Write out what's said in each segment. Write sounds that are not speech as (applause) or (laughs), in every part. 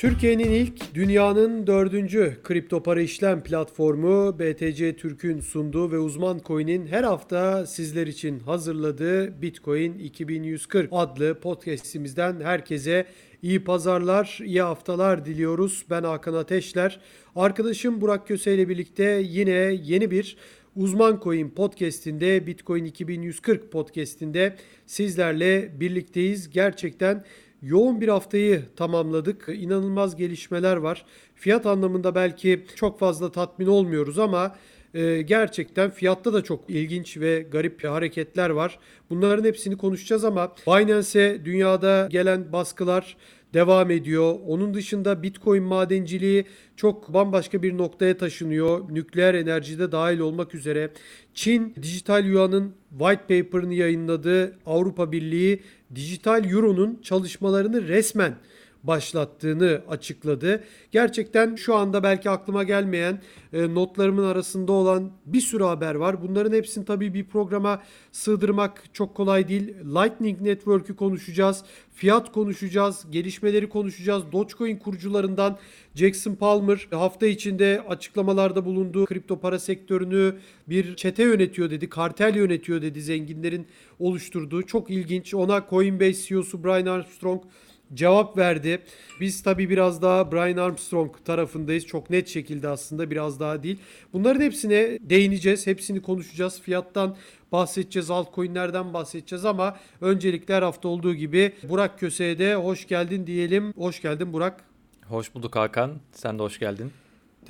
Türkiye'nin ilk, dünyanın dördüncü kripto para işlem platformu BTC Türk'ün sunduğu ve uzman coin'in her hafta sizler için hazırladığı Bitcoin 2140 adlı podcast'imizden herkese iyi pazarlar, iyi haftalar diliyoruz. Ben Hakan Ateşler. Arkadaşım Burak Köse ile birlikte yine yeni bir Uzman Coin podcast'inde Bitcoin 2140 podcast'inde sizlerle birlikteyiz. Gerçekten yoğun bir haftayı tamamladık. İnanılmaz gelişmeler var. Fiyat anlamında belki çok fazla tatmin olmuyoruz ama e, gerçekten fiyatta da çok ilginç ve garip hareketler var. Bunların hepsini konuşacağız ama Binance'e dünyada gelen baskılar devam ediyor. Onun dışında Bitcoin madenciliği çok bambaşka bir noktaya taşınıyor. Nükleer enerjide dahil olmak üzere. Çin dijital yuanın white paper'ını yayınladı. Avrupa Birliği dijital euronun çalışmalarını resmen başlattığını açıkladı. Gerçekten şu anda belki aklıma gelmeyen e, notlarımın arasında olan bir sürü haber var. Bunların hepsini tabii bir programa sığdırmak çok kolay değil. Lightning Network'ü konuşacağız, fiyat konuşacağız, gelişmeleri konuşacağız. Dogecoin kurucularından Jackson Palmer hafta içinde açıklamalarda bulunduğu kripto para sektörünü bir çete yönetiyor dedi, kartel yönetiyor dedi zenginlerin oluşturduğu. Çok ilginç. Ona Coinbase CEO'su Brian Armstrong cevap verdi. Biz tabii biraz daha Brian Armstrong tarafındayız. Çok net şekilde aslında biraz daha değil. Bunların hepsine değineceğiz. Hepsini konuşacağız. Fiyattan bahsedeceğiz. Altcoin'lerden bahsedeceğiz ama öncelikle her hafta olduğu gibi Burak Köse'ye de hoş geldin diyelim. Hoş geldin Burak. Hoş bulduk Hakan. Sen de hoş geldin.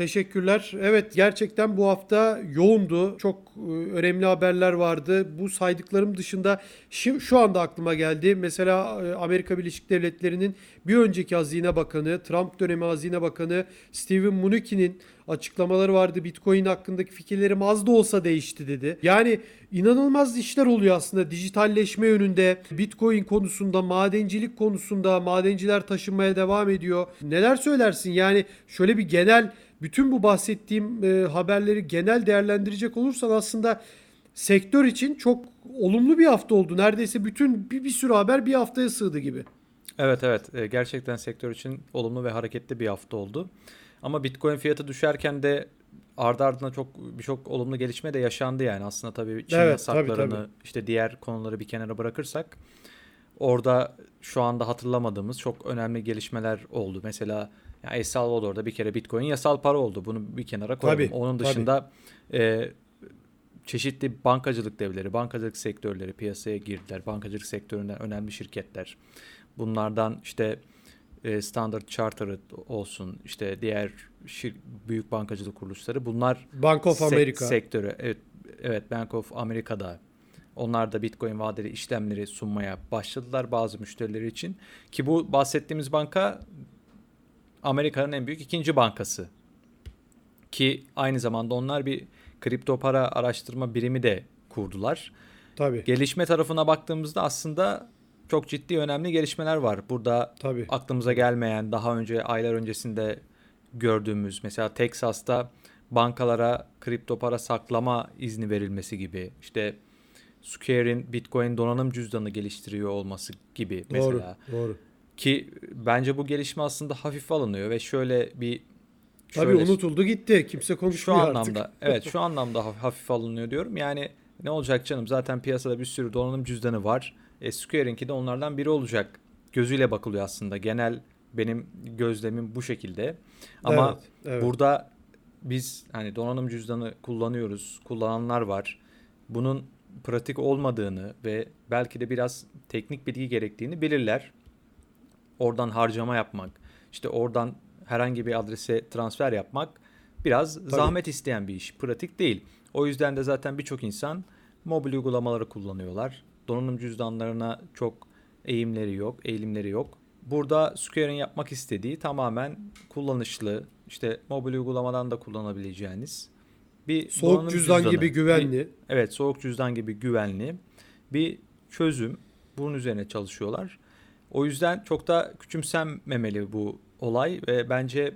Teşekkürler. Evet gerçekten bu hafta yoğundu. Çok e, önemli haberler vardı. Bu saydıklarım dışında şu anda aklıma geldi. Mesela e, Amerika Birleşik Devletleri'nin bir önceki Hazine Bakanı, Trump dönemi Hazine Bakanı Steven Mnuchin'in açıklamaları vardı. Bitcoin hakkındaki fikirlerim az da olsa değişti dedi. Yani inanılmaz işler oluyor aslında dijitalleşme yönünde. Bitcoin konusunda, madencilik konusunda, madenciler taşınmaya devam ediyor. Neler söylersin? Yani şöyle bir genel bütün bu bahsettiğim e, haberleri genel değerlendirecek olursan aslında sektör için çok olumlu bir hafta oldu. Neredeyse bütün bir, bir sürü haber bir haftaya sığdı gibi. Evet evet e, gerçekten sektör için olumlu ve hareketli bir hafta oldu. Ama Bitcoin fiyatı düşerken de ardı ardına çok birçok olumlu gelişme de yaşandı yani aslında tabii Çin evet, yasaklarını tabii, tabii. işte diğer konuları bir kenara bırakırsak orada şu anda hatırlamadığımız çok önemli gelişmeler oldu. Mesela yani El Salvador'da bir kere Bitcoin yasal para oldu. Bunu bir kenara koydum. Tabii, Onun dışında e, çeşitli bankacılık devleri, bankacılık sektörleri piyasaya girdiler. Bankacılık sektöründen önemli şirketler. Bunlardan işte e, Standard Chartered olsun, işte diğer şir, büyük bankacılık kuruluşları bunlar Bank of America sektörü. Evet, evet Bank of America'da onlar da Bitcoin vadeli işlemleri sunmaya başladılar bazı müşterileri için. Ki bu bahsettiğimiz banka Amerika'nın en büyük ikinci bankası. Ki aynı zamanda onlar bir kripto para araştırma birimi de kurdular. Tabii. Gelişme tarafına baktığımızda aslında çok ciddi önemli gelişmeler var. Burada Tabii. aklımıza gelmeyen daha önce aylar öncesinde gördüğümüz mesela Texas'ta bankalara kripto para saklama izni verilmesi gibi işte Square'in Bitcoin donanım cüzdanı geliştiriyor olması gibi mesela. Doğru, doğru. Ki bence bu gelişme aslında hafif alınıyor ve şöyle bir şöyle, Tabii unutuldu gitti. Kimse konuşmuyor şu anlamda, artık. (laughs) evet şu anlamda hafif alınıyor diyorum. Yani ne olacak canım zaten piyasada bir sürü donanım cüzdanı var. E, Square'inki de onlardan biri olacak. Gözüyle bakılıyor aslında. Genel benim gözlemim bu şekilde. Ama evet, evet. burada biz hani donanım cüzdanı kullanıyoruz. Kullananlar var. Bunun pratik olmadığını ve belki de biraz teknik bilgi gerektiğini bilirler oradan harcama yapmak, işte oradan herhangi bir adrese transfer yapmak biraz Tabii. zahmet isteyen bir iş. Pratik değil. O yüzden de zaten birçok insan mobil uygulamaları kullanıyorlar. Donanım cüzdanlarına çok eğimleri yok, eğilimleri yok. Burada Square'in yapmak istediği tamamen kullanışlı, işte mobil uygulamadan da kullanabileceğiniz bir soğuk cüzdan cüzdanı. gibi güvenli. Bir, evet, soğuk cüzdan gibi güvenli bir çözüm. Bunun üzerine çalışıyorlar. O yüzden çok da küçümsenmemeli bu olay ve bence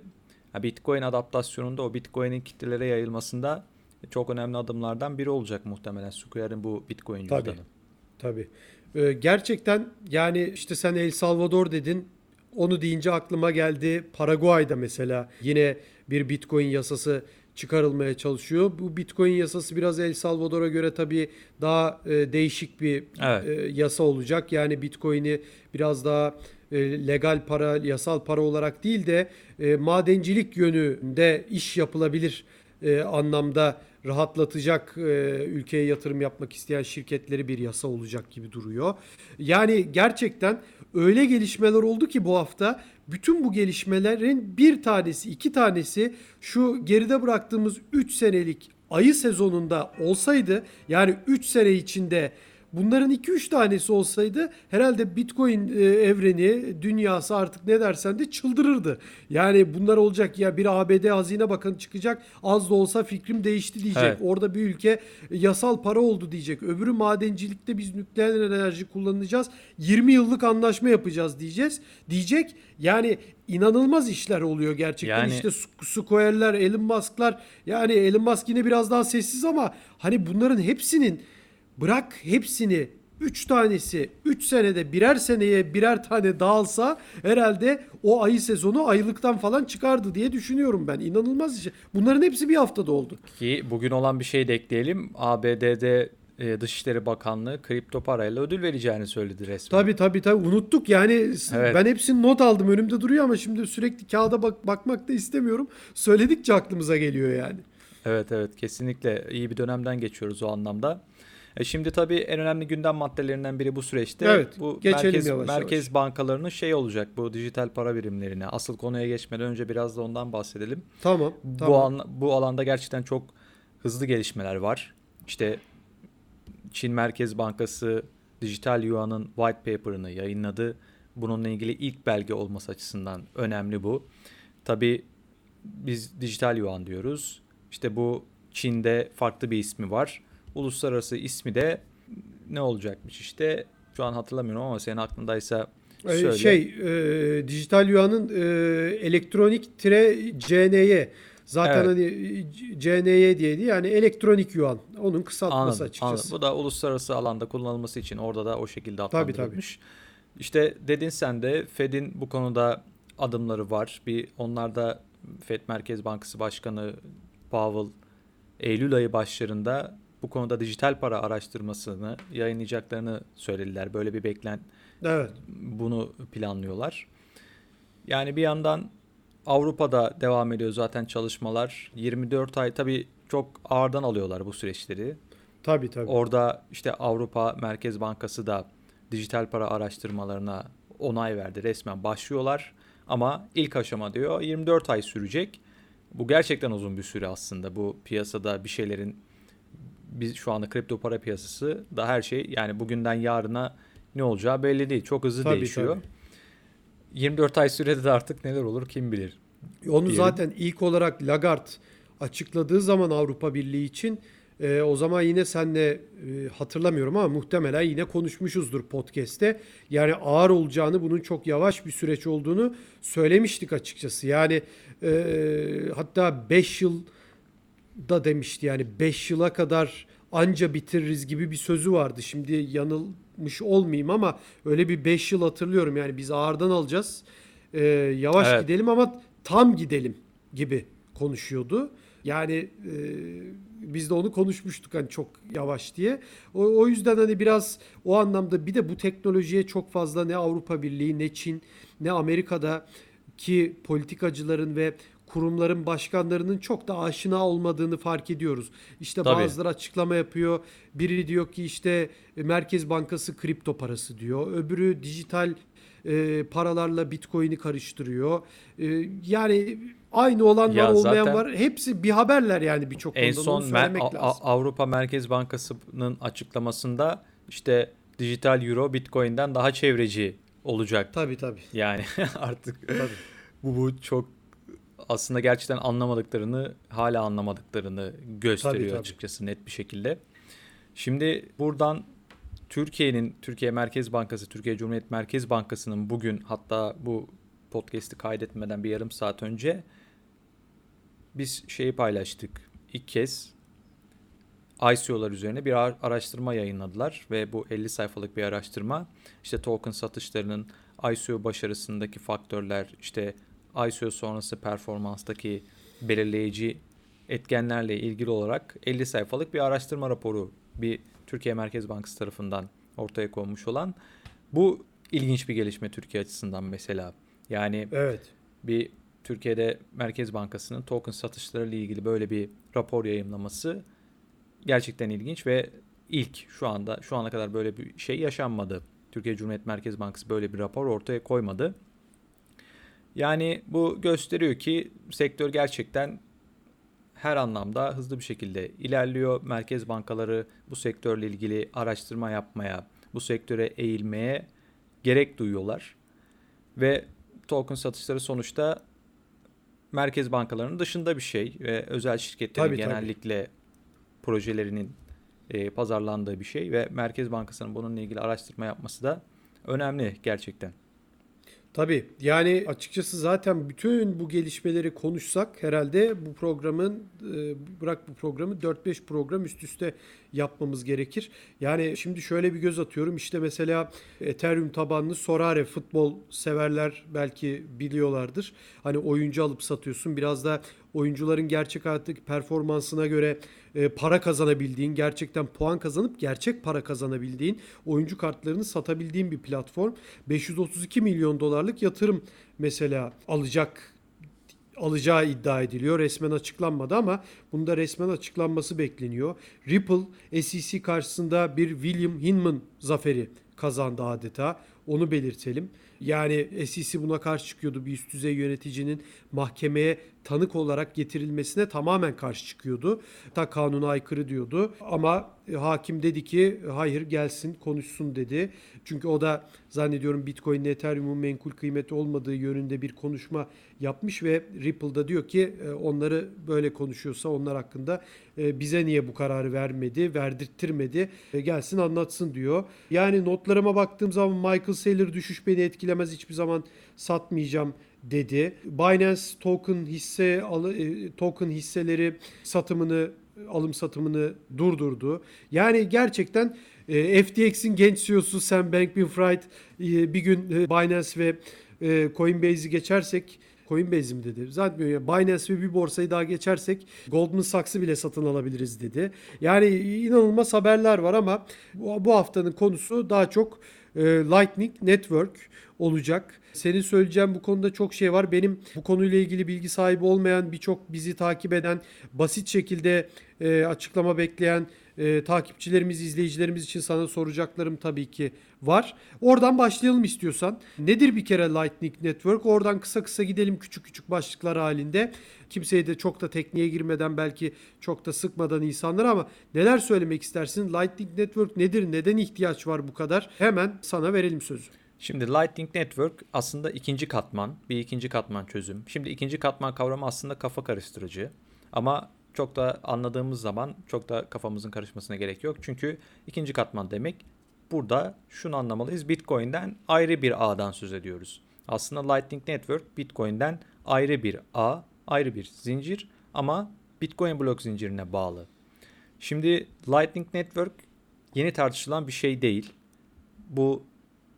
Bitcoin adaptasyonunda o Bitcoin'in kitlelere yayılmasında çok önemli adımlardan biri olacak muhtemelen Square'in bu Bitcoin cüzdanı. Tabii. Tabii. Ee, gerçekten yani işte sen El Salvador dedin. Onu deyince aklıma geldi. Paraguay'da mesela yine bir Bitcoin yasası çıkarılmaya çalışıyor. Bu Bitcoin yasası biraz El Salvador'a göre tabii daha e, değişik bir Evet. e, yasa olacak. Yani Bitcoin'i biraz daha e, legal para, yasal para olarak değil de e, madencilik yönünde iş yapılabilir e, anlamda rahatlatacak e, ülkeye yatırım yapmak isteyen şirketleri bir yasa olacak gibi duruyor. Yani gerçekten öyle gelişmeler oldu ki bu hafta bütün bu gelişmelerin bir tanesi, iki tanesi şu geride bıraktığımız 3 senelik ayı sezonunda olsaydı yani 3 sene içinde Bunların 2-3 tanesi olsaydı herhalde Bitcoin e, evreni, dünyası artık ne dersen de çıldırırdı. Yani bunlar olacak ya bir ABD Hazine Bakanı çıkacak az da olsa fikrim değişti diyecek. Evet. Orada bir ülke yasal para oldu diyecek. Öbürü madencilikte biz nükleer enerji kullanacağız. 20 yıllık anlaşma yapacağız diyeceğiz. Diyecek. Yani inanılmaz işler oluyor gerçekten. Yani- İşte Square'ler, Elon Musk'lar yani Elon Musk yine biraz daha sessiz ama hani bunların hepsinin bırak hepsini 3 tanesi 3 senede birer seneye birer tane dağılsa herhalde o ayı sezonu aylıktan falan çıkardı diye düşünüyorum ben. İnanılmaz iş. Bunların hepsi bir haftada oldu. Ki bugün olan bir şey de ekleyelim. ABD'de e, Dışişleri Bakanlığı kripto parayla ödül vereceğini söyledi resmen. Tabii tabii tabii unuttuk yani Evet. ben hepsini not aldım önümde duruyor ama şimdi sürekli kağıda bak bakmak da istemiyorum. Söyledikçe aklımıza geliyor yani. Evet evet kesinlikle iyi bir dönemden geçiyoruz o anlamda. E şimdi tabii en önemli gündem maddelerinden biri bu süreçte. Evet, bu merkez, yavaş merkez yavaş. bankalarının şey olacak bu dijital para birimlerine. Asıl konuya geçmeden önce biraz da ondan bahsedelim. Tamam. Bu, tamam. an- bu alanda gerçekten çok hızlı gelişmeler var. İşte Çin Merkez Bankası dijital yuanın white paper'ını yayınladı. Bununla ilgili ilk belge olması açısından önemli bu. Tabii biz dijital yuan diyoruz. İşte bu Çin'de farklı bir ismi var. Uluslararası ismi de ne olacakmış işte şu an hatırlamıyorum ama senin aklındaysa Ee, söyle. Şey e, dijital yuanın e, elektronik tire CNY zaten Evet. hani e, CNY diyeydi yani elektronik yuan onun kısaltması Anladım, açıkçası. anladım. Bu da uluslararası alanda kullanılması için orada da o şekilde Tabii, tabii. adlandırılmış. İşte dedin sen de Fed'in bu konuda adımları var. Bir onlar da Fed Merkez Bankası Başkanı Powell Eylül ayı başlarında bu konuda dijital para araştırmasını yayınlayacaklarını söylediler. Böyle bir beklen Evet. bunu planlıyorlar. Yani bir yandan Avrupa'da devam ediyor zaten çalışmalar. 24 ay tabii çok ağırdan alıyorlar bu süreçleri. Tabii tabii. Orada işte Avrupa Merkez Bankası da dijital para araştırmalarına onay verdi. Resmen başlıyorlar. Ama ilk aşama diyor 24 ay sürecek. Bu gerçekten uzun bir süre aslında. Bu piyasada bir şeylerin biz şu anda kripto para piyasası da her şey yani bugünden yarına ne olacağı belli değil. Çok hızlı Tabii, değişiyor. tabii. 24 ay sürede de artık neler olur kim bilir. Onu diyelim. zaten ilk olarak Lagarde açıkladığı zaman Avrupa Birliği için e, o zaman yine senle e, hatırlamıyorum ama muhtemelen yine konuşmuşuzdur podcast'te. Yani ağır olacağını bunun çok yavaş bir süreç olduğunu söylemiştik açıkçası. Yani e, hatta 5 yıl da demişti yani 5 yıla kadar anca bitiririz gibi bir sözü vardı. Şimdi yanılmış olmayayım ama öyle bir 5 yıl hatırlıyorum. Yani biz ağırdan alacağız. E, yavaş Evet. gidelim ama tam gidelim gibi konuşuyordu. Yani e, biz de onu konuşmuştuk hani çok yavaş diye. O, o yüzden hani biraz o anlamda bir de bu teknolojiye çok fazla ne Avrupa Birliği ne Çin ne Amerika'da ki politikacıların ve kurumların başkanlarının çok da aşina olmadığını fark ediyoruz. İşte Tabii. bazıları açıklama yapıyor. Biri diyor ki işte e, Merkez Bankası kripto parası diyor. Öbürü dijital e, paralarla Bitcoin'i karıştırıyor. E, yani aynı olan var Ya olmayan var. Hepsi bir haberler yani birçok En konuda. son Onu Mer- lazım. Avrupa Merkez Bankası'nın açıklamasında işte dijital euro Bitcoin'den daha çevreci olacak. Tabii tabii. Yani (laughs) artık tabii. bu, bu çok aslında gerçekten anlamadıklarını hala anlamadıklarını gösteriyor Tabii, tabii. açıkçası net bir şekilde. Şimdi buradan Türkiye'nin Türkiye Merkez Bankası, Türkiye Cumhuriyet Merkez Bankası'nın bugün hatta bu podcast'i kaydetmeden bir yarım saat önce biz şeyi paylaştık. İlk kez ICO'lar üzerine bir ar- araştırma yayınladılar ve bu 50 sayfalık bir araştırma işte token satışlarının ICO başarısındaki faktörler, işte ICO sonrası performanstaki belirleyici etkenlerle ilgili olarak 50 sayfalık bir araştırma raporu bir Türkiye Merkez Bankası tarafından ortaya konmuş olan bu ilginç bir gelişme Türkiye açısından mesela. Yani Evet. bir Türkiye'de Merkez Bankası'nın token satışları ile ilgili böyle bir rapor yayımlaması gerçekten ilginç ve ilk şu anda şu ana kadar böyle bir şey yaşanmadı. Türkiye Cumhuriyet Merkez Bankası böyle bir rapor ortaya koymadı. Yani bu gösteriyor ki sektör gerçekten her anlamda hızlı bir şekilde ilerliyor. Merkez bankaları bu sektörle ilgili araştırma yapmaya, bu sektöre eğilmeye gerek duyuyorlar. Ve token satışları sonuçta merkez bankalarının dışında bir şey ve özel şirketlerin Tabii, tabii. genellikle projelerinin e, pazarlandığı bir şey ve Merkez Bankası'nın bununla ilgili araştırma yapması da önemli gerçekten. Tabii. Yani açıkçası zaten bütün bu gelişmeleri konuşsak herhalde bu programın e, bırak bu programı 4-5 program üst üste yapmamız gerekir. Yani şimdi şöyle bir göz atıyorum işte mesela Ethereum tabanlı Sorare futbol severler belki biliyorlardır. Hani oyuncu alıp satıyorsun biraz da oyuncuların gerçek hayattaki performansına göre e, para kazanabildiğin, gerçekten puan kazanıp gerçek para kazanabildiğin oyuncu kartlarını satabildiğin bir platform. 532 milyon dolarlık yatırım mesela alacak alacağı iddia ediliyor. Resmen açıklanmadı ama bunda resmen açıklanması bekleniyor. Ripple SEC karşısında bir William Hinman zaferi kazandı adeta. Onu belirtelim. Yani SEC buna karşı çıkıyordu. Bir üst düzey yöneticinin mahkemeye tanık olarak getirilmesine tamamen karşı çıkıyordu. Ta kanuna aykırı diyordu. Ama e, hakim dedi ki hayır gelsin konuşsun dedi. Çünkü o da zannediyorum Bitcoin ile Ethereum'un menkul kıymeti olmadığı yönünde bir konuşma yapmış ve Ripple'da diyor ki e, onları böyle konuşuyorsa onlar hakkında e, bize niye bu kararı vermedi, verdirttirmedi, gelsin anlatsın diyor. Yani notlarıma baktığım zaman Michael Saylor düşüş beni etkilemez hiçbir zaman satmayacağım dedi. Binance token hisse e, token hisseleri satımını alım satımını durdurdu. Yani gerçekten e, FTX'in genç CEO'su Sam Bankman-Fried e, bir gün Binance ve Coinbase'i geçersek Coinbase mi dedi? Zannetmiyorum. Yani Binance ve bir borsayı daha geçersek Goldman Sachs'ı bile satın alabiliriz dedi. Yani inanılmaz haberler var ama bu haftanın konusu daha çok e, Lightning Network olacak. Senin söyleyeceğin bu konuda çok şey var. Benim bu konuyla ilgili bilgi sahibi olmayan birçok bizi takip eden basit şekilde e, açıklama bekleyen e, takipçilerimiz, izleyicilerimiz için sana soracaklarım tabii ki var. Oradan başlayalım istiyorsan. Nedir bir kere Lightning Network? Oradan kısa kısa gidelim küçük küçük başlıklar halinde. Kimseye de çok da tekniğe girmeden belki çok da sıkmadan insanlar ama neler söylemek istersin? Lightning Network nedir? Neden ihtiyaç var bu kadar? Hemen sana verelim sözü. Şimdi Lightning Network aslında ikinci katman, bir ikinci katman çözüm. Şimdi ikinci katman kavramı aslında kafa karıştırıcı. Ama çok da anladığımız zaman çok da kafamızın karışmasına gerek yok. Çünkü ikinci katman demek burada şunu anlamalıyız. Bitcoin'den ayrı bir ağdan söz ediyoruz. Aslında Lightning Network Bitcoin'den ayrı bir ağ, ayrı bir zincir ama Bitcoin blok zincirine bağlı. Şimdi Lightning Network yeni tartışılan bir şey değil. Bu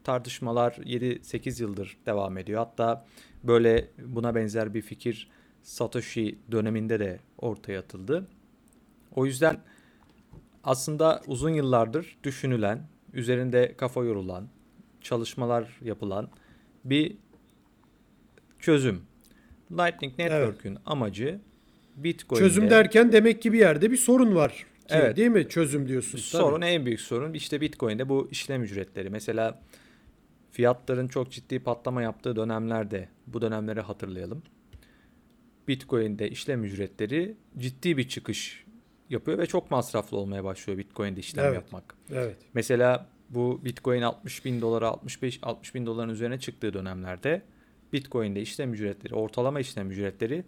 tartışmalar 7-8 yıldır devam ediyor. Hatta böyle buna benzer bir fikir Satoshi döneminde de ortaya atıldı. O yüzden aslında uzun yıllardır düşünülen, üzerinde kafa yorulan, çalışmalar yapılan bir çözüm. Lightning Network'ün amacı Bitcoin'de Çözüm derken demek ki bir yerde bir sorun var. Ki, Evet. Değil mi? Çözüm diyorsun. sorun Tabii. en büyük sorun işte Bitcoin'de bu işlem ücretleri. Mesela fiyatların çok ciddi patlama yaptığı dönemlerde bu dönemleri hatırlayalım. Bitcoin'de işlem ücretleri ciddi bir çıkış yapıyor ve çok masraflı olmaya başlıyor Bitcoin'de işlem Evet. yapmak. Evet. Mesela bu Bitcoin 60 bin dolara 65 60 bin doların üzerine çıktığı dönemlerde Bitcoin'de işlem ücretleri ortalama işlem ücretleri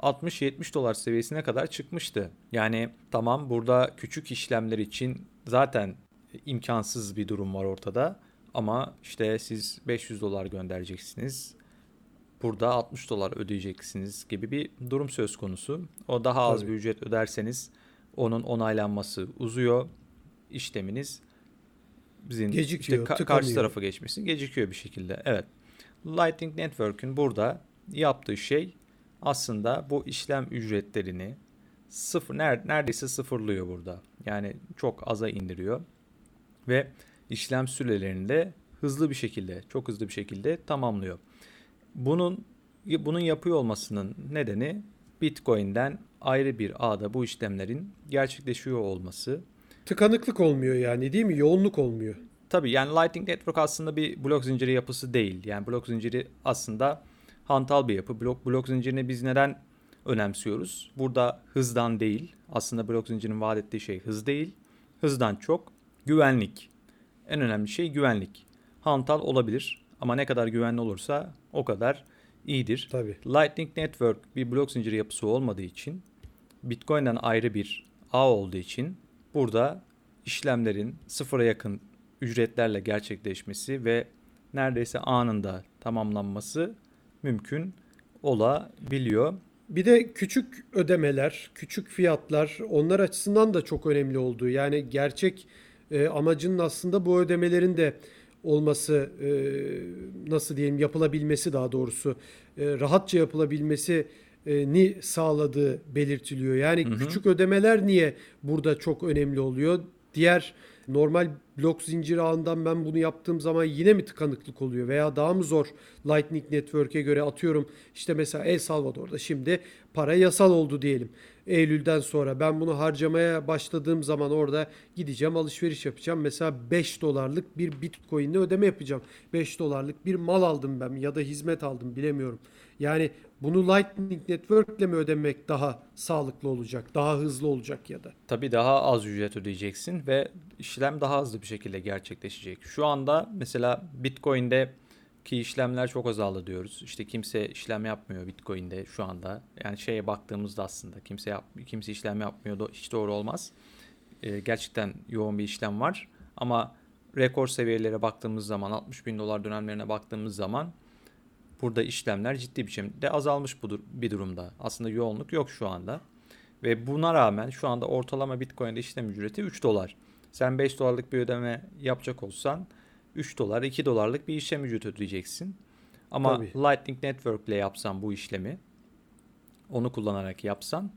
60-70 dolar seviyesine kadar çıkmıştı. Yani tamam burada küçük işlemler için zaten imkansız bir durum var ortada. Ama işte siz 500 dolar göndereceksiniz. Burada 60 dolar ödeyeceksiniz gibi bir durum söz konusu. O daha az Tabii. bir ücret öderseniz onun onaylanması uzuyor. İşleminiz bizim Gecikiyor, işte ka- tıkanıyor. karşı tarafa geçmesi gecikiyor bir şekilde. Evet. Lightning Network'ün burada yaptığı şey aslında bu işlem ücretlerini sıfır ner- neredeyse sıfırlıyor burada. Yani çok aza indiriyor ve işlem sürelerini de hızlı bir şekilde, çok hızlı bir şekilde tamamlıyor. Bunun bunun yapıyor olmasının nedeni Bitcoin'den ayrı bir ağda bu işlemlerin gerçekleşiyor olması. Tıkanıklık olmuyor yani değil mi? Yoğunluk olmuyor. Tabii yani Lightning Network aslında bir blok zinciri yapısı değil. Yani blok zinciri aslında hantal bir yapı. Blok blok zincirini biz neden önemsiyoruz? Burada hızdan değil. Aslında blok zincirinin vaat ettiği şey hız değil. Hızdan çok güvenlik. En önemli şey güvenlik. Hantal olabilir ama ne kadar güvenli olursa o kadar iyidir. Tabii. Lightning Network bir blok zinciri yapısı olmadığı için Bitcoin'den ayrı bir ağ olduğu için burada işlemlerin sıfıra yakın ücretlerle gerçekleşmesi ve neredeyse anında tamamlanması mümkün olabiliyor. Bir de küçük ödemeler, küçük fiyatlar onlar açısından da çok önemli olduğu. Yani gerçek e, amacının aslında bu ödemelerin de olması e, nasıl diyelim yapılabilmesi daha doğrusu e, rahatça yapılabilmesi e, ni sağladığı belirtiliyor. Yani Hı hı. küçük ödemeler niye burada çok önemli oluyor? Diğer normal blok zinciri ağından ben bunu yaptığım zaman yine mi tıkanıklık oluyor veya daha mı zor Lightning Network'e göre atıyorum işte mesela El Salvador'da şimdi para yasal oldu diyelim. Eylül'den sonra ben bunu harcamaya başladığım zaman orada gideceğim alışveriş yapacağım. Mesela 5 dolarlık bir bitcoin'le ödeme yapacağım. 5 dolarlık bir mal aldım ben ya da hizmet aldım bilemiyorum. Yani bunu Lightning Network'le mi ödemek daha sağlıklı olacak, daha hızlı olacak ya da? Tabii daha az ücret ödeyeceksin ve işlem daha hızlı bir şekilde gerçekleşecek. Şu anda mesela Bitcoin'de ki işlemler çok azaldı diyoruz. İşte kimse işlem yapmıyor Bitcoin'de şu anda. Yani şeye baktığımızda aslında kimse yap, kimse işlem yapmıyor. Do- Hiç doğru olmaz. Ee, gerçekten yoğun bir işlem var. Ama rekor seviyelere baktığımız zaman 60 bin dolar dönemlerine baktığımız zaman burada işlemler ciddi bir şekilde azalmış bu bir durumda. Aslında yoğunluk yok şu anda. Ve buna rağmen şu anda ortalama Bitcoin'de işlem ücreti 3 dolar. Sen 5 dolarlık bir ödeme yapacak olsan 3 dolar 2 dolarlık bir işlem ücreti ödeyeceksin. Ama Tabii. Lightning Network ile yapsan bu işlemi onu kullanarak yapsan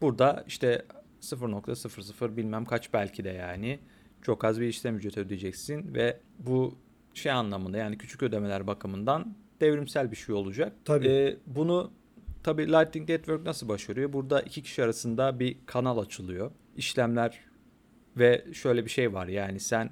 burada işte 0.00 bilmem kaç belki de yani çok az bir işlem ücreti ödeyeceksin ve bu şey anlamında yani küçük ödemeler bakımından devrimsel bir şey olacak. Tabii. Ee, bunu tabii Lightning Network nasıl başarıyor? Burada iki kişi arasında bir kanal açılıyor. İşlemler ve şöyle bir şey var yani sen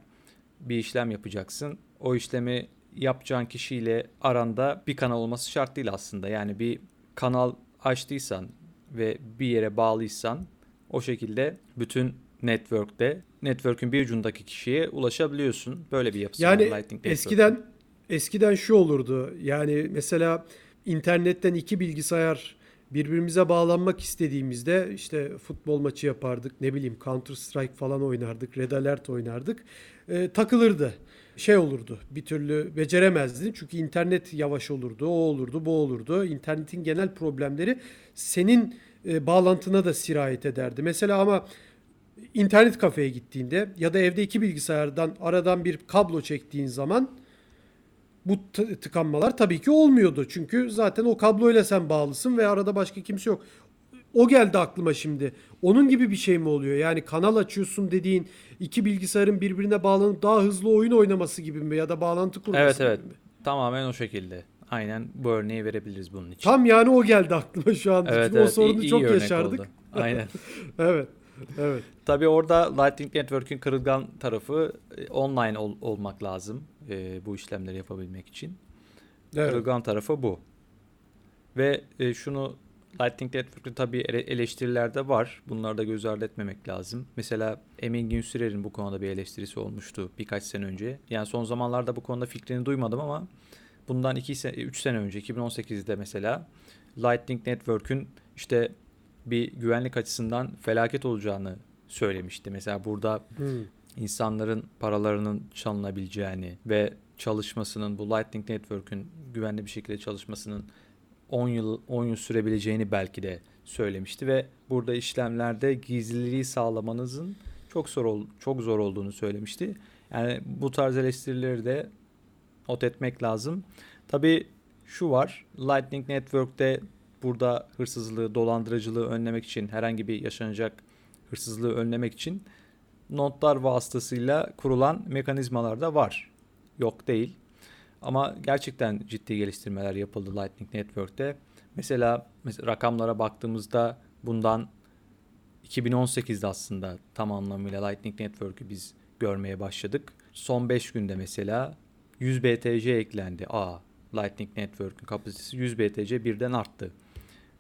bir işlem yapacaksın. O işlemi yapacağın kişiyle aranda bir kanal olması şart değil aslında. Yani bir kanal açtıysan ve bir yere bağlıysan o şekilde bütün network'te network'ün bir ucundaki kişiye ulaşabiliyorsun. Böyle bir yapısı Yani var Lightning Network'ün. eskiden eskiden şu olurdu. Yani mesela internetten iki bilgisayar birbirimize bağlanmak istediğimizde işte futbol maçı yapardık. Ne bileyim Counter Strike falan oynardık. Red Alert oynardık. Ee, takılırdı. Şey olurdu. Bir türlü beceremezdin. Çünkü internet yavaş olurdu. O olurdu, bu olurdu. İnternetin genel problemleri senin e, bağlantına da sirayet ederdi. Mesela ama internet kafeye gittiğinde ya da evde iki bilgisayardan aradan bir kablo çektiğin zaman bu tıkanmalar tabii ki olmuyordu. Çünkü zaten o kabloyla sen bağlısın ve arada başka kimse yok. O geldi aklıma şimdi. Onun gibi bir şey mi oluyor? Yani kanal açıyorsun dediğin iki bilgisayarın birbirine bağlanıp daha hızlı oyun oynaması gibi mi ya da bağlantı kurması Evet gibi evet. mi? Tamamen o şekilde. Aynen bu örneği verebiliriz bunun için. Tam yani o geldi aklıma şu anda. evet, Çünkü o evet. sorunu iyi, iyi çok yaşardık. oldu. Aynen. (laughs) Evet. Evet. Tabii orada Lightning Network'ün kırılgan tarafı e, online ol- olmak lazım e, bu işlemleri yapabilmek için. Evet. Kırılgan tarafı bu. Ve e, şunu Lightning Network'te tabii ele- eleştiriler de var. Bunları da göz ardı etmemek lazım. Mesela Emin Günsürer'in bu konuda bir eleştirisi olmuştu birkaç sene önce. Yani son zamanlarda bu konuda fikrini duymadım ama bundan 2 sene 3 sene önce 2018'de mesela Lightning Network'ün işte bir güvenlik açısından felaket olacağını söylemişti. Mesela burada Hmm. insanların paralarının çalınabileceğini ve çalışmasının bu Lightning Network'ün güvenli bir şekilde çalışmasının 10 yıl 10 yıl sürebileceğini belki de söylemişti ve burada işlemlerde gizliliği sağlamanızın çok zor çok zor olduğunu söylemişti. Yani bu tarz eleştirileri de not etmek lazım. Tabii şu var. Lightning Network'te burada hırsızlığı, dolandırıcılığı önlemek için herhangi bir yaşanacak hırsızlığı önlemek için notlar vasıtasıyla kurulan mekanizmalar da var. Yok değil. Ama gerçekten ciddi geliştirmeler yapıldı Lightning Network'te. Mesela, mesela rakamlara baktığımızda bundan 2018'de aslında tam anlamıyla Lightning Network'ü biz görmeye başladık. Son 5 günde mesela 100 BTC eklendi. Aa, Lightning Network'ün kapasitesi 100 BTC birden arttı.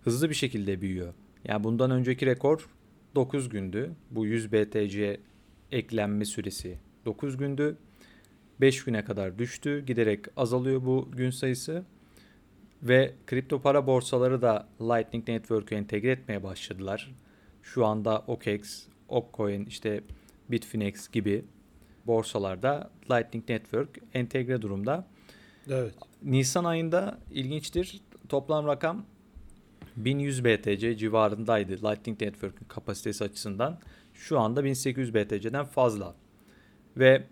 Hızlı bir şekilde büyüyor. Yani bundan önceki rekor 9 gündü. Bu 100 BTC eklenme süresi 9 gündü. 5 güne kadar düştü. Giderek azalıyor bu gün sayısı. Ve kripto para borsaları da Lightning Network'ü entegre etmeye başladılar. Şu anda OKEX, Opcoin, işte Bitfinex gibi borsalarda Lightning Network entegre durumda. Evet. Nisan ayında ilginçtir. Toplam rakam 1100 BTC civarındaydı Lightning Network'ün kapasitesi açısından. Şu anda 1800 BTC'den fazla. Ve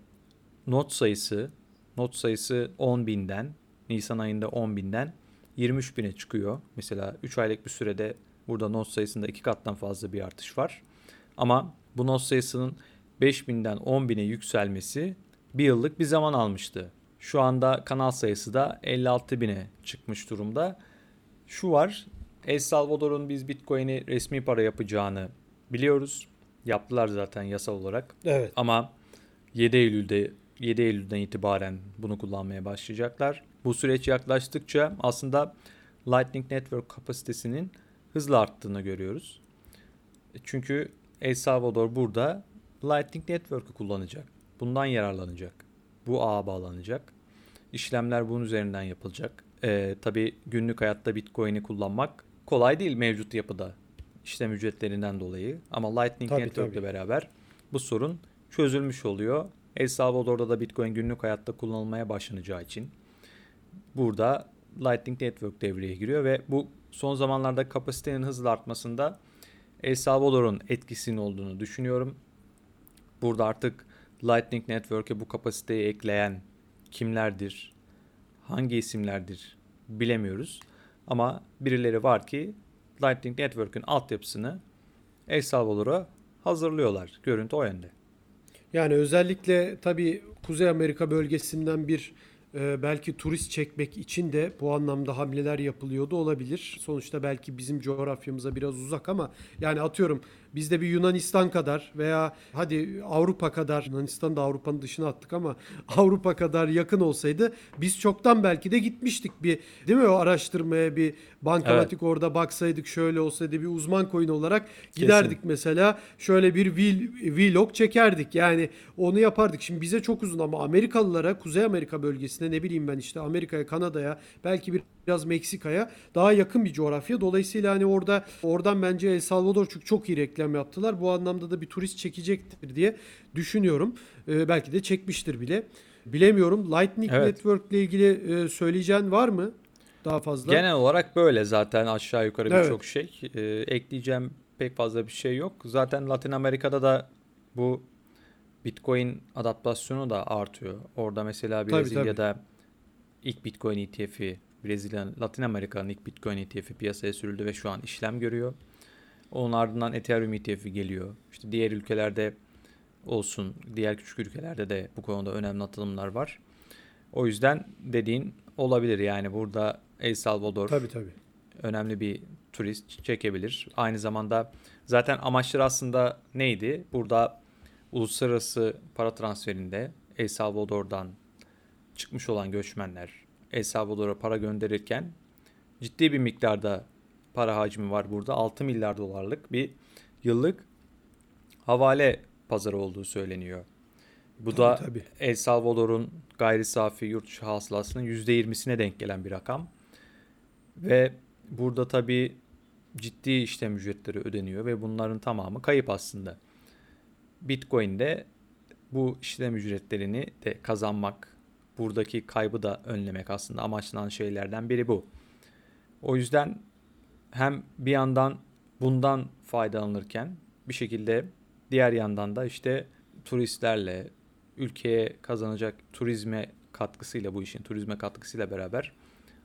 not sayısı not sayısı 10.000'den Nisan ayında 10.000'den 23.000'e çıkıyor. Mesela 3 aylık bir sürede burada not sayısında iki kattan fazla bir artış var. Ama bu not sayısının 5000'den 10.000'e yükselmesi bir yıllık bir zaman almıştı. Şu anda kanal sayısı da 56.000'e çıkmış durumda. Şu var, El Salvador'un biz Bitcoin'i resmi para yapacağını biliyoruz. Yaptılar zaten yasal olarak. Evet. Ama 7 Eylül'de 7 Eylül'den itibaren bunu kullanmaya başlayacaklar. Bu süreç yaklaştıkça aslında Lightning Network kapasitesinin hızla arttığını görüyoruz. Çünkü El Salvador burada Lightning Network'ü kullanacak. Bundan yararlanacak. Bu ağa bağlanacak. İşlemler bunun üzerinden yapılacak. Ee, tabii günlük hayatta Bitcoin'i kullanmak kolay değil mevcut yapıda işlem ücretlerinden dolayı. Ama Lightning Tabii, Network ile beraber bu sorun çözülmüş oluyor. El Salvador'da da Bitcoin günlük hayatta kullanılmaya başlanacağı için burada Lightning Network devreye giriyor ve bu son zamanlarda kapasitenin hızla artmasında El Salvador'un etkisinin olduğunu düşünüyorum. Burada artık Lightning Network'e bu kapasiteyi ekleyen kimlerdir, hangi isimlerdir bilemiyoruz. Ama birileri var ki Lightning Network'ün altyapısını El Salvador'a hazırlıyorlar. Görüntü o yönde. Yani özellikle tabii Kuzey Amerika bölgesinden bir e, belki turist çekmek için de bu anlamda hamleler yapılıyordu olabilir. Sonuçta belki bizim coğrafyamıza biraz uzak ama yani atıyorum bizde bir Yunanistan kadar veya hadi Avrupa kadar Yunanistan da Avrupa'nın dışına attık ama (laughs) Avrupa kadar yakın olsaydı biz çoktan belki de gitmiştik bir değil mi o araştırmaya bir bankamatik orada baksaydık şöyle olsaydı bir uzman coin olarak giderdik mesela şöyle bir vlog çekerdik. Yani onu yapardık. Şimdi bize çok uzun ama Amerikalılara Kuzey Amerika bölgesine ne bileyim ben işte Amerika'ya, Kanada'ya, belki bir- biraz Meksika'ya daha yakın bir coğrafya. Dolayısıyla hani orada oradan bence El Salvador çünkü çok iyi reklam yaptılar. Bu anlamda da bir turist çekecektir diye düşünüyorum. Ee, belki de çekmiştir bile. Bilemiyorum. Lightning Evet. Network ile ilgili e, söyleyeceğin var mı? Daha fazla. Genel olarak böyle zaten aşağı yukarı Evet. birçok şey. Ee, ekleyeceğim pek fazla bir şey yok. Zaten Latin Amerika'da da bu Bitcoin adaptasyonu da artıyor. Orada mesela Tabii, Brezilya'da ilk Bitcoin ETF'i, Brezilya, Latin Amerika'nın ilk Bitcoin ETF'i piyasaya sürüldü ve şu an işlem görüyor. Onun ardından Ethereum ETF'i geliyor. İşte diğer ülkelerde olsun, diğer küçük ülkelerde de bu konuda önemli atılımlar var. O yüzden dediğin olabilir yani burada El Salvador Tabii tabii. önemli bir turist çekebilir. Aynı zamanda zaten amaçları aslında neydi? Burada uluslararası para transferinde El Salvador'dan çıkmış olan göçmenler El Salvador'a para gönderirken ciddi bir miktarda para hacmi var burada. 6 milyar dolarlık bir yıllık havale pazarı olduğu söyleniyor. Bu da Tabii, tabii. El Salvador'un gayri safi yurt dışı hasılasının %20'sine denk gelen bir rakam. Ve burada tabii ciddi işlem ücretleri ödeniyor ve bunların tamamı kayıp aslında. Bitcoin'de bu işlem ücretlerini de kazanmak, buradaki kaybı da önlemek aslında amaçlanan şeylerden biri bu. O yüzden hem bir yandan bundan faydalanırken bir şekilde diğer yandan da işte turistlerle, ülkeye kazanacak turizme katkısıyla bu işin turizme katkısıyla beraber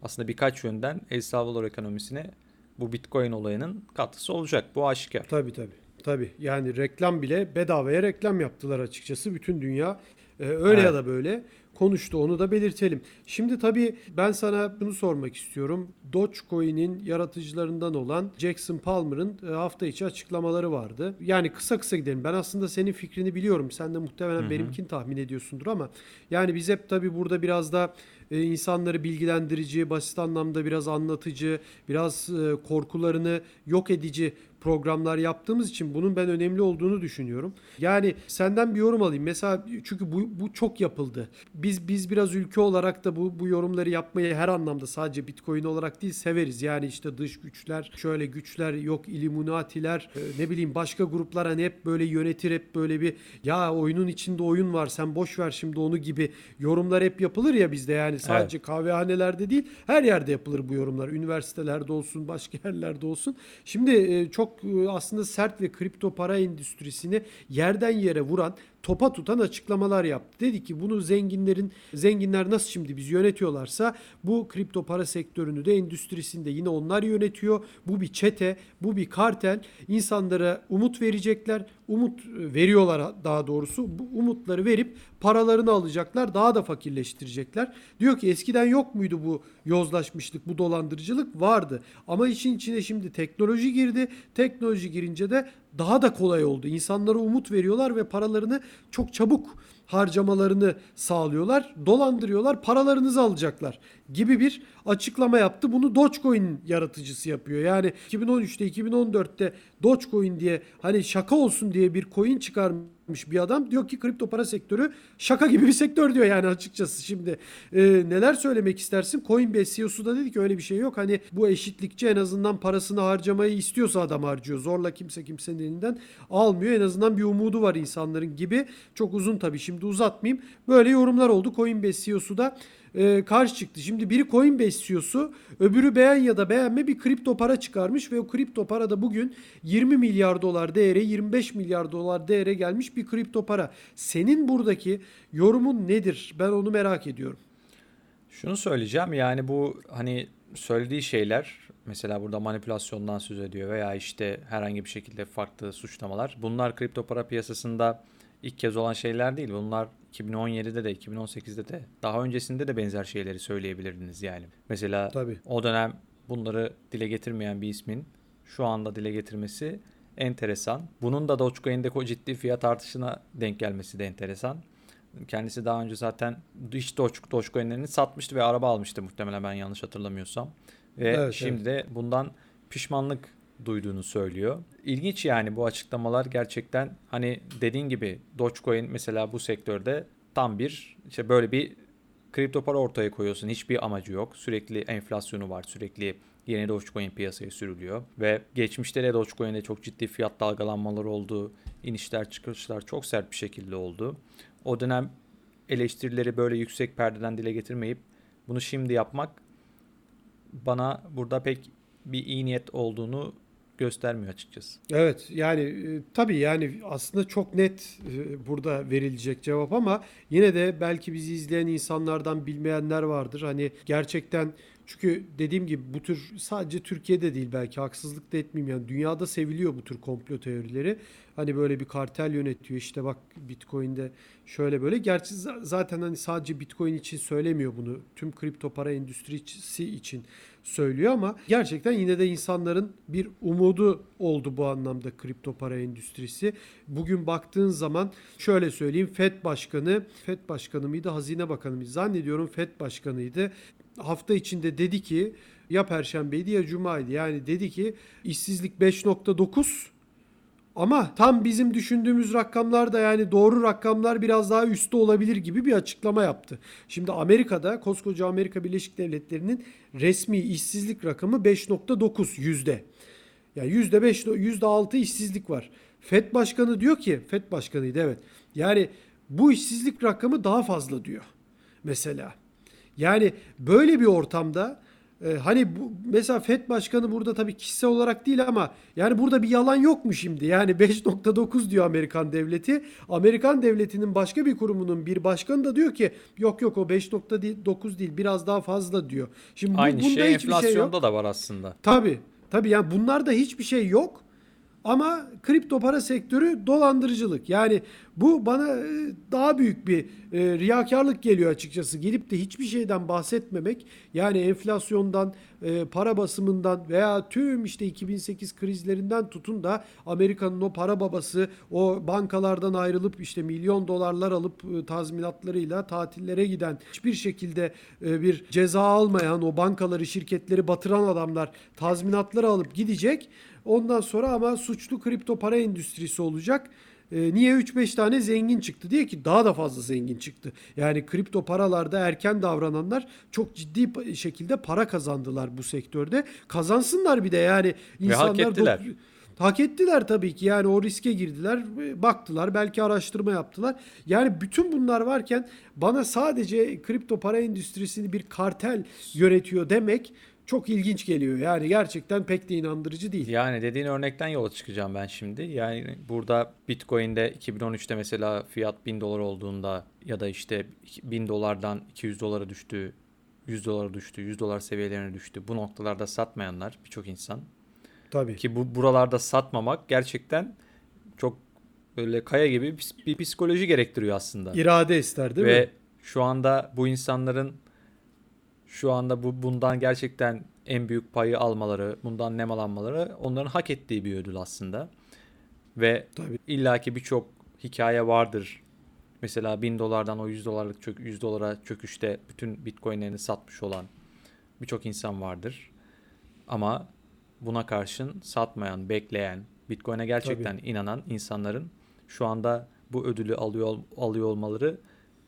aslında birkaç yönden El Salvador ekonomisine bu Bitcoin olayının katkısı olacak. Bu aşikar. Tabii tabii. Tabii. Yani reklam bile bedavaya reklam yaptılar açıkçası. Bütün dünya e, öyle ya Evet. da böyle konuştu. Onu da belirtelim. Şimdi tabii ben sana bunu sormak istiyorum. Dogecoin'in yaratıcılarından olan Jackson Palmer'ın e, hafta içi açıklamaları vardı. Yani kısa kısa gidelim. Ben aslında senin fikrini biliyorum. Sen de muhtemelen Hı hı. benimkini tahmin ediyorsundur ama yani biz hep tabii burada biraz da e, insanları bilgilendirici, basit anlamda biraz anlatıcı, biraz e, korkularını yok edici programlar yaptığımız için bunun ben önemli olduğunu düşünüyorum. Yani senden bir yorum alayım. Mesela çünkü bu, bu çok yapıldı. Biz biz biraz ülke olarak da bu bu yorumları yapmayı her anlamda sadece Bitcoin olarak değil severiz. Yani işte dış güçler, şöyle güçler, yok Illuminati'ler, e, ne bileyim başka gruplar hani hep böyle yönetir hep böyle bir ya oyunun içinde oyun var sen boş ver şimdi onu gibi yorumlar hep yapılır ya bizde yani sadece kahvehanelerde değil her yerde yapılır bu yorumlar. Üniversitelerde olsun, başka yerlerde olsun. Şimdi e, çok aslında sert ve kripto para endüstrisini yerden yere vuran topa tutan açıklamalar yaptı. Dedi ki bunu zenginlerin zenginler nasıl şimdi biz yönetiyorlarsa bu kripto para sektörünü de endüstrisinde yine onlar yönetiyor. Bu bir çete, bu bir kartel. İnsanlara umut verecekler. Umut e, veriyorlar daha doğrusu. Bu umutları verip paralarını alacaklar. Daha da fakirleştirecekler. Diyor ki eskiden yok muydu bu yozlaşmışlık, bu dolandırıcılık? Vardı. Ama işin içine şimdi teknoloji girdi. Teknoloji girince de daha da kolay oldu. İnsanlara umut veriyorlar ve paralarını çok çabuk harcamalarını sağlıyorlar. Dolandırıyorlar, paralarınızı alacaklar gibi bir açıklama yaptı. Bunu Dogecoin yaratıcısı yapıyor. Yani 2013'te 2014'te Dogecoin diye hani şaka olsun diye bir coin çıkarmış bir adam. Diyor ki kripto para sektörü şaka gibi bir sektör diyor yani açıkçası. Şimdi e, neler söylemek istersin? Coinbase CEO'su da dedi ki öyle bir şey yok. Hani bu eşitlikçi en azından parasını harcamayı istiyorsa adam harcıyor. Zorla kimse kimsenin elinden almıyor. En azından bir umudu var insanların gibi. Çok uzun tabii. Şimdi uzatmayayım. Böyle yorumlar oldu. Coinbase CEO'su da e, karşı çıktı. Şimdi biri Coinbase CEO'su, öbürü beğen ya da beğenme bir kripto para çıkarmış ve o kripto para da bugün 20 milyar dolar değere, 25 milyar dolar değere gelmiş bir kripto para. Senin buradaki yorumun nedir? Ben onu merak ediyorum. Şunu söyleyeceğim yani bu hani söylediği şeyler mesela burada manipülasyondan söz ediyor veya işte herhangi bir şekilde farklı suçlamalar. Bunlar kripto para piyasasında ilk kez olan şeyler değil. Bunlar 2017'de de 2018'de de daha öncesinde de benzer şeyleri söyleyebilirdiniz yani. Mesela Tabii. o dönem bunları dile getirmeyen bir ismin şu anda dile getirmesi enteresan. Bunun da Dogecoin'deki o ciddi fiyat artışına denk gelmesi de enteresan. Kendisi daha önce zaten hiç Doge, Dogecoin'lerini satmıştı ve araba almıştı muhtemelen ben yanlış hatırlamıyorsam. Ve Evet, şimdi de bundan pişmanlık duyduğunu söylüyor. İlginç yani bu açıklamalar gerçekten hani dediğin gibi Dogecoin mesela bu sektörde tam bir işte böyle bir kripto para ortaya koyuyorsun. Hiçbir amacı yok. Sürekli enflasyonu var. Sürekli yeni Dogecoin piyasaya sürülüyor. Ve geçmişte de Dogecoin'de çok ciddi fiyat dalgalanmaları oldu. İnişler çıkışlar çok sert bir şekilde oldu. O dönem eleştirileri böyle yüksek perdeden dile getirmeyip bunu şimdi yapmak bana burada pek bir iyi niyet olduğunu göstermiyor açıkçası. Evet yani e, tabii yani aslında çok net e, burada verilecek cevap ama yine de belki bizi izleyen insanlardan bilmeyenler vardır. Hani gerçekten çünkü dediğim gibi bu tür sadece Türkiye'de değil belki haksızlık da etmeyeyim yani dünyada seviliyor bu tür komplo teorileri. Hani böyle bir kartel yönetiyor işte bak Bitcoin'de şöyle böyle. Gerçi za- zaten hani sadece Bitcoin için söylemiyor bunu. Tüm kripto para endüstrisi için söylüyor ama gerçekten yine de insanların bir umudu oldu bu anlamda kripto para endüstrisi. Bugün baktığın zaman şöyle söyleyeyim FED başkanı, FED başkanı mıydı, Hazine Bakanı mıydı? Zannediyorum FED başkanıydı. Hafta içinde dedi ki ya perşembeydi ya cumaydı. Yani dedi ki işsizlik 5.9 ama tam bizim düşündüğümüz rakamlar da yani doğru rakamlar biraz daha üstte olabilir gibi bir açıklama yaptı. Şimdi Amerika'da koskoca Amerika Birleşik Devletleri'nin resmi işsizlik rakamı 5.9 yüzde. Yani yüzde 5, yüzde 6 işsizlik var. FED başkanı diyor ki, FED başkanıydı evet. Yani bu işsizlik rakamı daha fazla diyor. Mesela. Yani böyle bir ortamda Ee, hani bu, mesela FED başkanı burada tabii kişisel olarak değil ama yani burada bir yalan yok mu şimdi? Yani (laughs) 5.9 diyor Amerikan devleti. Amerikan devletinin başka bir kurumunun bir başkanı da diyor ki yok yok o 5.9 değil biraz daha fazla diyor. Şimdi bu, Aynı bunda şey hiçbir şey yok. enflasyonda da var aslında. Tabii. Tabii yani bunlarda hiçbir şey yok. Ama kripto para sektörü dolandırıcılık. Yani bu bana e, daha büyük bir e, riyakarlık geliyor açıkçası. Gelip de hiçbir şeyden bahsetmemek. Yani enflasyondan, e, para basımından veya tüm işte 2008 krizlerinden tutun da Amerika'nın o para babası o bankalardan ayrılıp işte milyon dolarlar alıp e, tazminatlarıyla tatillere giden hiçbir şekilde e, bir ceza almayan o bankaları şirketleri batıran adamlar tazminatları alıp gidecek. Ondan sonra ama suçlu kripto para endüstrisi olacak. E, niye 3-5 tane zengin çıktı diye ki daha da fazla zengin çıktı. Yani kripto paralarda erken davrananlar çok ciddi şekilde para kazandılar bu sektörde. Kazansınlar bir de yani Ve hak insanlar ettiler. Hak ettiler tabii ki yani o riske girdiler e, baktılar belki araştırma yaptılar. Yani bütün bunlar varken bana sadece kripto para endüstrisini bir kartel yönetiyor demek çok ilginç geliyor. Yani gerçekten pek de inandırıcı değil. Yani dediğin örnekten yola çıkacağım ben şimdi. Yani burada Bitcoin'de 2013'te mesela fiyat 1000 dolar olduğunda ya da işte 1000 dolardan 200 dolara düştü, 100 dolara düştü, 100 dolar seviyelerine düştü. Bu noktalarda satmayanlar birçok insan. Tabii. Ki bu buralarda satmamak gerçekten çok böyle kaya gibi bir, psikoloji gerektiriyor aslında. İrade ister değil Ve mi? şu anda bu insanların şu anda bu bundan gerçekten en büyük payı almaları, bundan nemalanmaları onların hak ettiği bir ödül aslında. Ve Tabii. illaki birçok hikaye vardır. Mesela 1000 dolardan o 100 dolarlık çök 100 dolara çöküşte bütün Bitcoin'lerini satmış olan birçok insan vardır. Ama buna karşın satmayan, bekleyen, Bitcoin'e gerçekten inanan insanların şu anda bu ödülü alıyor alıyor olmaları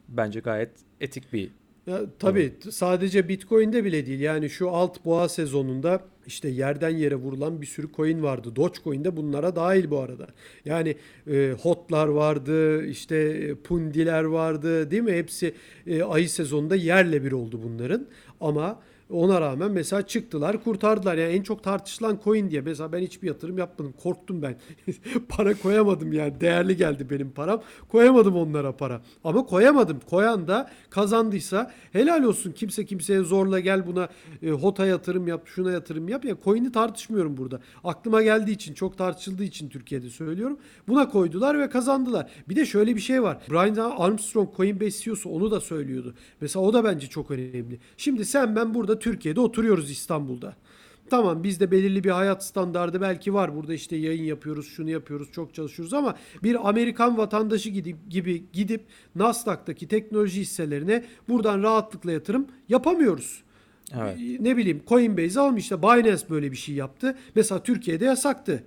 bence gayet etik bir Ya, tabii t- sadece Bitcoin'de bile değil. Yani şu alt boğa sezonunda işte yerden yere vurulan bir sürü coin vardı. Dogecoin de bunlara dahil bu arada. Yani e, hotlar vardı, işte e, pundiler vardı değil mi? Hepsi e, ayı sezonunda yerle bir oldu bunların. Ama ona rağmen mesela çıktılar kurtardılar. Yani en çok tartışılan coin diye. Mesela ben hiçbir yatırım yapmadım. Korktum ben. (laughs) para koyamadım yani. Değerli geldi benim param. Koyamadım onlara para. Ama koyamadım. Koyan da kazandıysa helal olsun. Kimse kimseye zorla gel buna e, HOT'a yatırım yap, şuna yatırım yap. Ya coin'i tartışmıyorum burada. Aklıma geldiği için, çok tartışıldığı için Türkiye'de söylüyorum. Buna koydular ve kazandılar. Bir de şöyle bir şey var. Brian Armstrong Coinbase CEO'su onu da söylüyordu. Mesela o da bence çok önemli. Şimdi sen ben burada Türkiye'de oturuyoruz İstanbul'da. Tamam bizde belirli bir hayat standardı belki var. Burada işte yayın yapıyoruz, şunu yapıyoruz, çok çalışıyoruz ama bir Amerikan vatandaşı gidip, gibi gidip Nasdaq'taki teknoloji hisselerine buradan rahatlıkla yatırım yapamıyoruz. Evet. Ne bileyim Coinbase almış işte Binance böyle bir şey yaptı. Mesela Türkiye'de yasaktı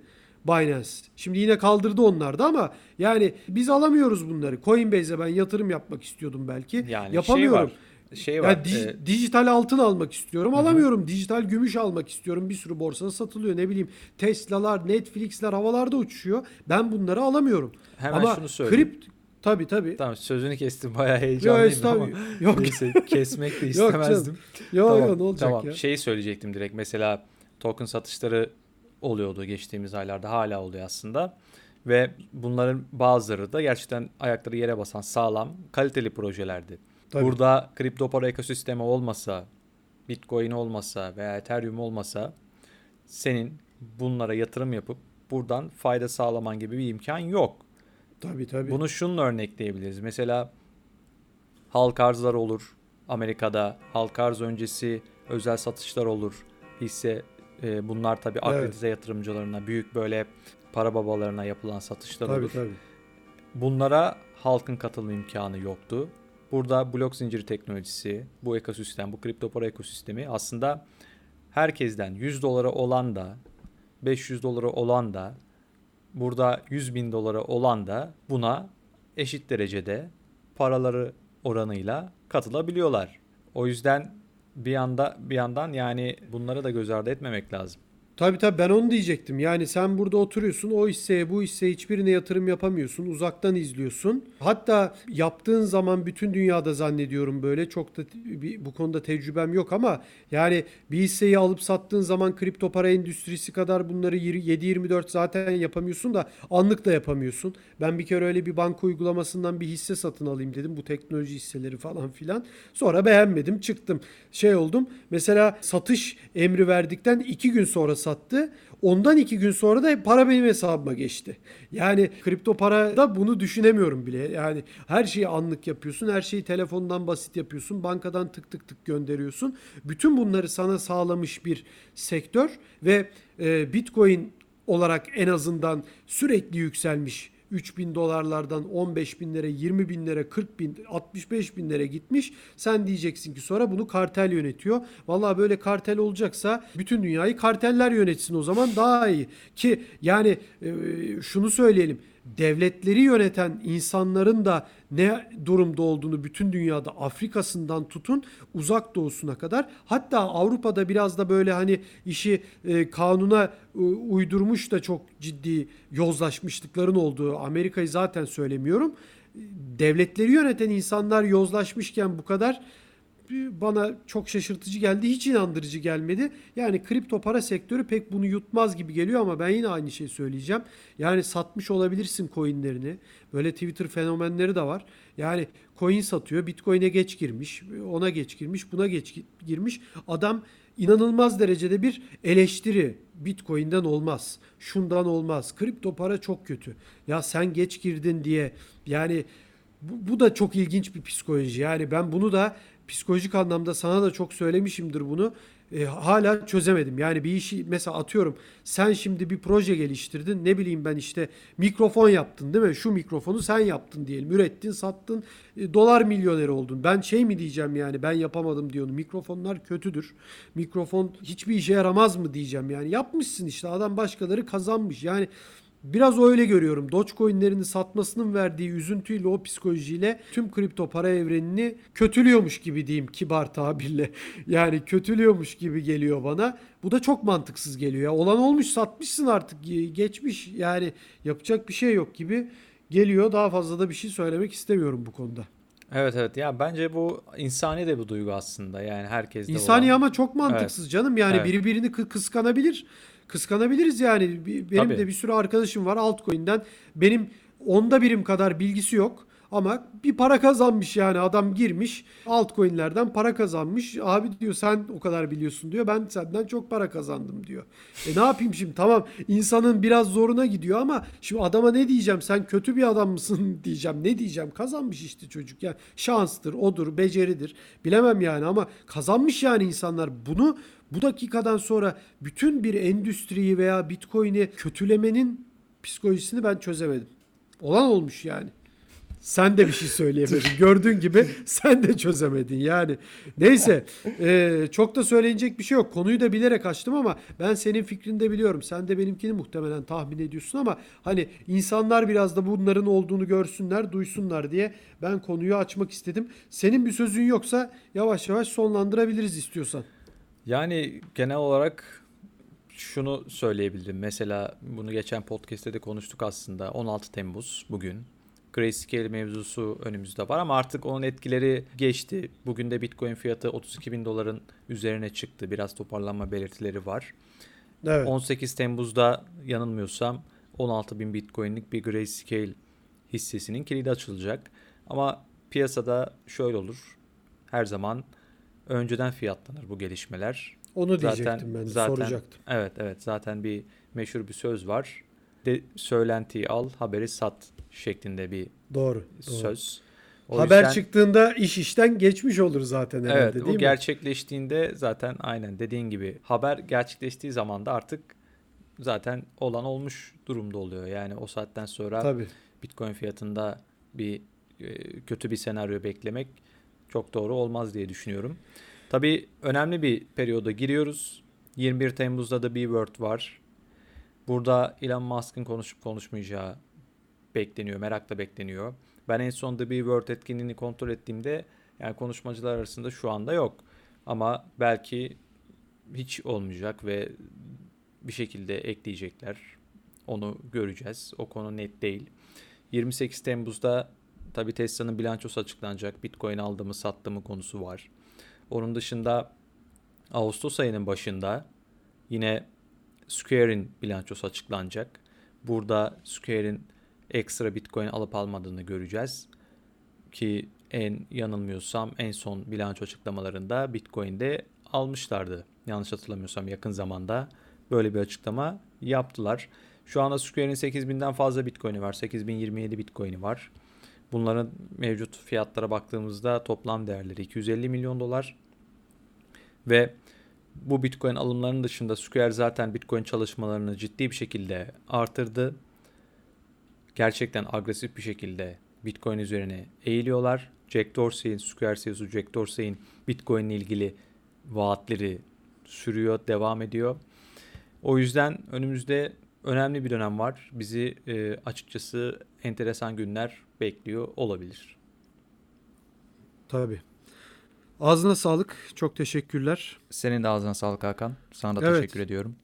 Binance. Şimdi yine kaldırdı onlar da ama yani biz alamıyoruz bunları. Coinbase'e ben yatırım yapmak istiyordum belki. Yani Yapamıyorum. şey var. Şey var. Ya dij- e, dijital altın almak istiyorum. Alamıyorum. Dijital gümüş almak istiyorum. Bir sürü borsada satılıyor. Ne bileyim Tesla'lar, Netflix'ler havalarda uçuşuyor. Ben bunları alamıyorum. Hemen Ama şunu söyleyeyim. kript tabii tabii. Tamam sözünü kestim bayağı Yok heyecanlıyım ama. (laughs) Yok. neyse kesmek de (laughs) Yok istemezdim. Yo tamam, yo ne olacak tamam. ya? Şeyi söyleyecektim direkt mesela token satışları oluyordu geçtiğimiz aylarda hala oluyor aslında. Ve bunların bazıları da gerçekten ayakları yere basan sağlam kaliteli projelerdi. Tabii. Burada kripto para ekosistemi olmasa, Bitcoin olmasa veya Ethereum olmasa senin bunlara yatırım yapıp buradan fayda sağlaman gibi bir imkan yok. Tabii tabii. Bunu şununla örnekleyebiliriz. Mesela halk arzlar olur Amerika'da. Halk arz öncesi özel satışlar olur. Hisse e, bunlar tabii akredize yatırımcılarına, büyük böyle para babalarına yapılan satışlar tabii olur. tabii. Bunlara halkın katılım imkanı yoktu. Burada blok zinciri teknolojisi, bu ekosistem, bu kripto para ekosistemi aslında herkesten 100 dolara olan da 500 dolara olan da burada 100 bin dolara olan da buna eşit derecede paraları oranıyla katılabiliyorlar. O yüzden bir anda bir yandan yani bunları da göz ardı etmemek lazım. Tabii tabii ben onu diyecektim. Yani sen burada oturuyorsun o hisseye bu hisseye hiçbirine yatırım yapamıyorsun. Uzaktan izliyorsun. Hatta yaptığın zaman bütün dünyada zannediyorum böyle çok da bu konuda tecrübem yok ama yani bir hisseyi alıp sattığın zaman kripto para endüstrisi kadar bunları 7-24 zaten yapamıyorsun da anlık da yapamıyorsun. Ben bir kere öyle bir banka uygulamasından bir hisse satın alayım dedim. Bu teknoloji hisseleri falan filan. Sonra beğenmedim çıktım. Şey oldum. Mesela satış emri verdikten iki gün sonra sattı. Ondan iki gün sonra da para benim hesabıma geçti. Yani kripto parada bunu düşünemiyorum bile. Yani her şeyi anlık yapıyorsun. Her şeyi telefondan basit yapıyorsun. Bankadan tık tık tık gönderiyorsun. Bütün bunları sana sağlamış bir sektör ve e, Bitcoin olarak en azından sürekli yükselmiş 3 bin dolarlardan 15 binlere, 20 binlere, 40 bin, 65 binlere gitmiş. Sen diyeceksin ki sonra bunu kartel yönetiyor. Vallahi böyle kartel olacaksa bütün dünyayı karteller yönetsin o zaman daha iyi. Ki yani e, şunu söyleyelim devletleri yöneten insanların da ne durumda olduğunu bütün dünyada Afrika'sından tutun uzak doğusuna kadar hatta Avrupa'da biraz da böyle hani işi e, kanuna e, uydurmuş da çok ciddi yozlaşmışlıkların olduğu Amerika'yı zaten söylemiyorum. Devletleri yöneten insanlar yozlaşmışken bu kadar bana çok şaşırtıcı geldi. Hiç inandırıcı gelmedi. Yani kripto para sektörü pek bunu yutmaz gibi geliyor ama ben yine aynı şeyi söyleyeceğim. Yani satmış olabilirsin coinlerini. Böyle Twitter fenomenleri de var. Yani coin satıyor. Bitcoin'e geç girmiş. Ona geç girmiş. Buna geç girmiş. Adam inanılmaz derecede bir eleştiri. Bitcoin'den olmaz. Şundan olmaz. Kripto para çok kötü. Ya sen geç girdin diye yani bu, bu da çok ilginç bir psikoloji. Yani ben bunu da psikolojik anlamda sana da çok söylemişimdir bunu. E, hala çözemedim. Yani bir işi mesela atıyorum sen şimdi bir proje geliştirdin ne bileyim ben işte mikrofon yaptın değil mi? Şu mikrofonu sen yaptın diyelim. Ürettin, sattın, e, dolar milyoneri oldun. Ben şey mi diyeceğim yani ben yapamadım diyorum. Mikrofonlar kötüdür. Mikrofon hiçbir işe yaramaz mı diyeceğim yani. Yapmışsın işte adam başkaları kazanmış. Yani Biraz öyle görüyorum. Dogecoin'lerini satmasının verdiği üzüntüyle o psikolojiyle tüm kripto para evrenini kötülüyormuş gibi diyeyim kibar tabirle. (laughs) Yani kötülüyormuş gibi geliyor bana. Bu da çok mantıksız geliyor. Ya olan olmuş satmışsın artık geçmiş. Yani yapacak bir şey yok gibi geliyor. Daha fazla da bir şey söylemek istemiyorum bu konuda. Evet evet ya bence bu insani de bir duygu aslında yani herkes de İnsani olan. ama çok mantıksız evet. canım yani evet. biri birini kıskanabilir kıskanabiliriz yani. Benim Tabii. de bir sürü arkadaşım var altcoin'den. Benim onda birim kadar bilgisi yok. Ama bir para kazanmış yani adam girmiş altcoin'lerden para kazanmış. Abi diyor sen o kadar biliyorsun diyor. Ben senden çok para kazandım diyor. E ne yapayım şimdi tamam insanın biraz zoruna gidiyor ama şimdi adama ne diyeceğim sen kötü bir adam mısın (laughs) diyeceğim. Ne diyeceğim kazanmış işte çocuk ya şanstır odur beceridir bilemem yani ama kazanmış yani insanlar bunu bu dakikadan sonra bütün bir endüstriyi veya Bitcoin'i kötülemenin psikolojisini ben çözemedim. Olan olmuş yani. Sen de bir şey söyleyemedin. Gördüğün gibi sen de çözemedin yani. Neyse e, çok da söyleyecek bir şey yok. Konuyu da bilerek açtım ama ben senin fikrini de biliyorum. Sen de benimkini muhtemelen tahmin ediyorsun ama hani insanlar biraz da bunların olduğunu görsünler, duysunlar diye ben konuyu açmak istedim. Senin bir sözün yoksa yavaş yavaş sonlandırabiliriz istiyorsan. Yani genel olarak şunu söyleyebilirim. Mesela bunu geçen podcast'te de konuştuk aslında. 16 Temmuz bugün. Grayscale mevzusu önümüzde var ama artık onun etkileri geçti. Bugün de Bitcoin fiyatı 32 bin doların üzerine çıktı. Biraz toparlanma belirtileri var. Evet. 18 Temmuz'da yanılmıyorsam 16 bin Bitcoin'lik bir Grayscale hissesinin kilidi açılacak. Ama piyasada şöyle olur. Her zaman önceden fiyatlanır bu gelişmeler. Onu diyecektim zaten, ben de zaten, soracaktım. Evet evet zaten bir meşhur bir söz var. De, söylentiyi al haberi sat şeklinde bir doğru, söz. O Haber yüzden, çıktığında iş işten geçmiş olur zaten herhalde evet, değil mi? Evet gerçekleştiğinde zaten aynen dediğin gibi haber gerçekleştiği zaman da artık zaten olan olmuş durumda oluyor. Yani o saatten sonra Tabii. Bitcoin fiyatında bir e, kötü bir senaryo beklemek çok doğru olmaz diye düşünüyorum. Tabii önemli bir periyoda giriyoruz. 21 Temmuz'da da bir Word var. Burada Elon Musk'ın konuşup konuşmayacağı bekleniyor, merakla bekleniyor. Ben en son The Be World etkinliğini kontrol ettiğimde yani konuşmacılar arasında şu anda yok. Ama belki hiç olmayacak ve bir şekilde ekleyecekler. Onu göreceğiz. O konu net değil. 28 Temmuz'da tabii Tesla'nın bilançosu açıklanacak. Bitcoin aldı mı sattı mı konusu var. Onun dışında Ağustos ayının başında yine Square'in bilançosu açıklanacak. Burada Square'in ekstra Bitcoin alıp almadığını göreceğiz. Ki en yanılmıyorsam en son bilanço açıklamalarında Bitcoin'de almışlardı. Yanlış hatırlamıyorsam yakın zamanda böyle bir açıklama yaptılar. Şu anda Square'in 8000'den fazla Bitcoin'i var. 8027 Bitcoin'i var. Bunların mevcut fiyatlara baktığımızda toplam değerleri 250 milyon dolar. Ve bu Bitcoin alımlarının dışında Square zaten Bitcoin çalışmalarını ciddi bir şekilde artırdı. Gerçekten agresif bir şekilde Bitcoin üzerine eğiliyorlar. Jack Dorsey'in, Square CEO'su Jack Dorsey'in Bitcoin ile ilgili vaatleri sürüyor, devam ediyor. O yüzden önümüzde önemli bir dönem var. Bizi e, açıkçası enteresan günler bekliyor olabilir. Tabii. Ağzına sağlık. Çok teşekkürler. Senin de ağzına sağlık Hakan. Sana da Evet. teşekkür ediyorum.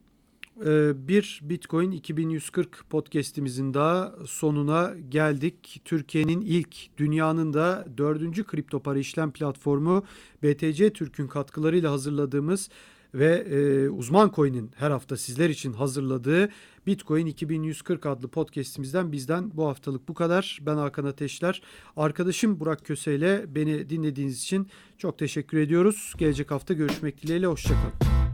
Ee, Bir Bitcoin 2140 podcast'imizin daha sonuna geldik. Türkiye'nin ilk, dünyanın da dördüncü kripto para işlem platformu BTC Türk'ün katkılarıyla hazırladığımız ve e, Uzman Coin'in her hafta sizler için hazırladığı Bitcoin 2140 adlı podcast'imizden bizden bu haftalık bu kadar. Ben Hakan Ateşler. Arkadaşım Burak Köse ile beni dinlediğiniz için çok teşekkür ediyoruz. Gelecek hafta görüşmek dileğiyle. Hoşçakalın.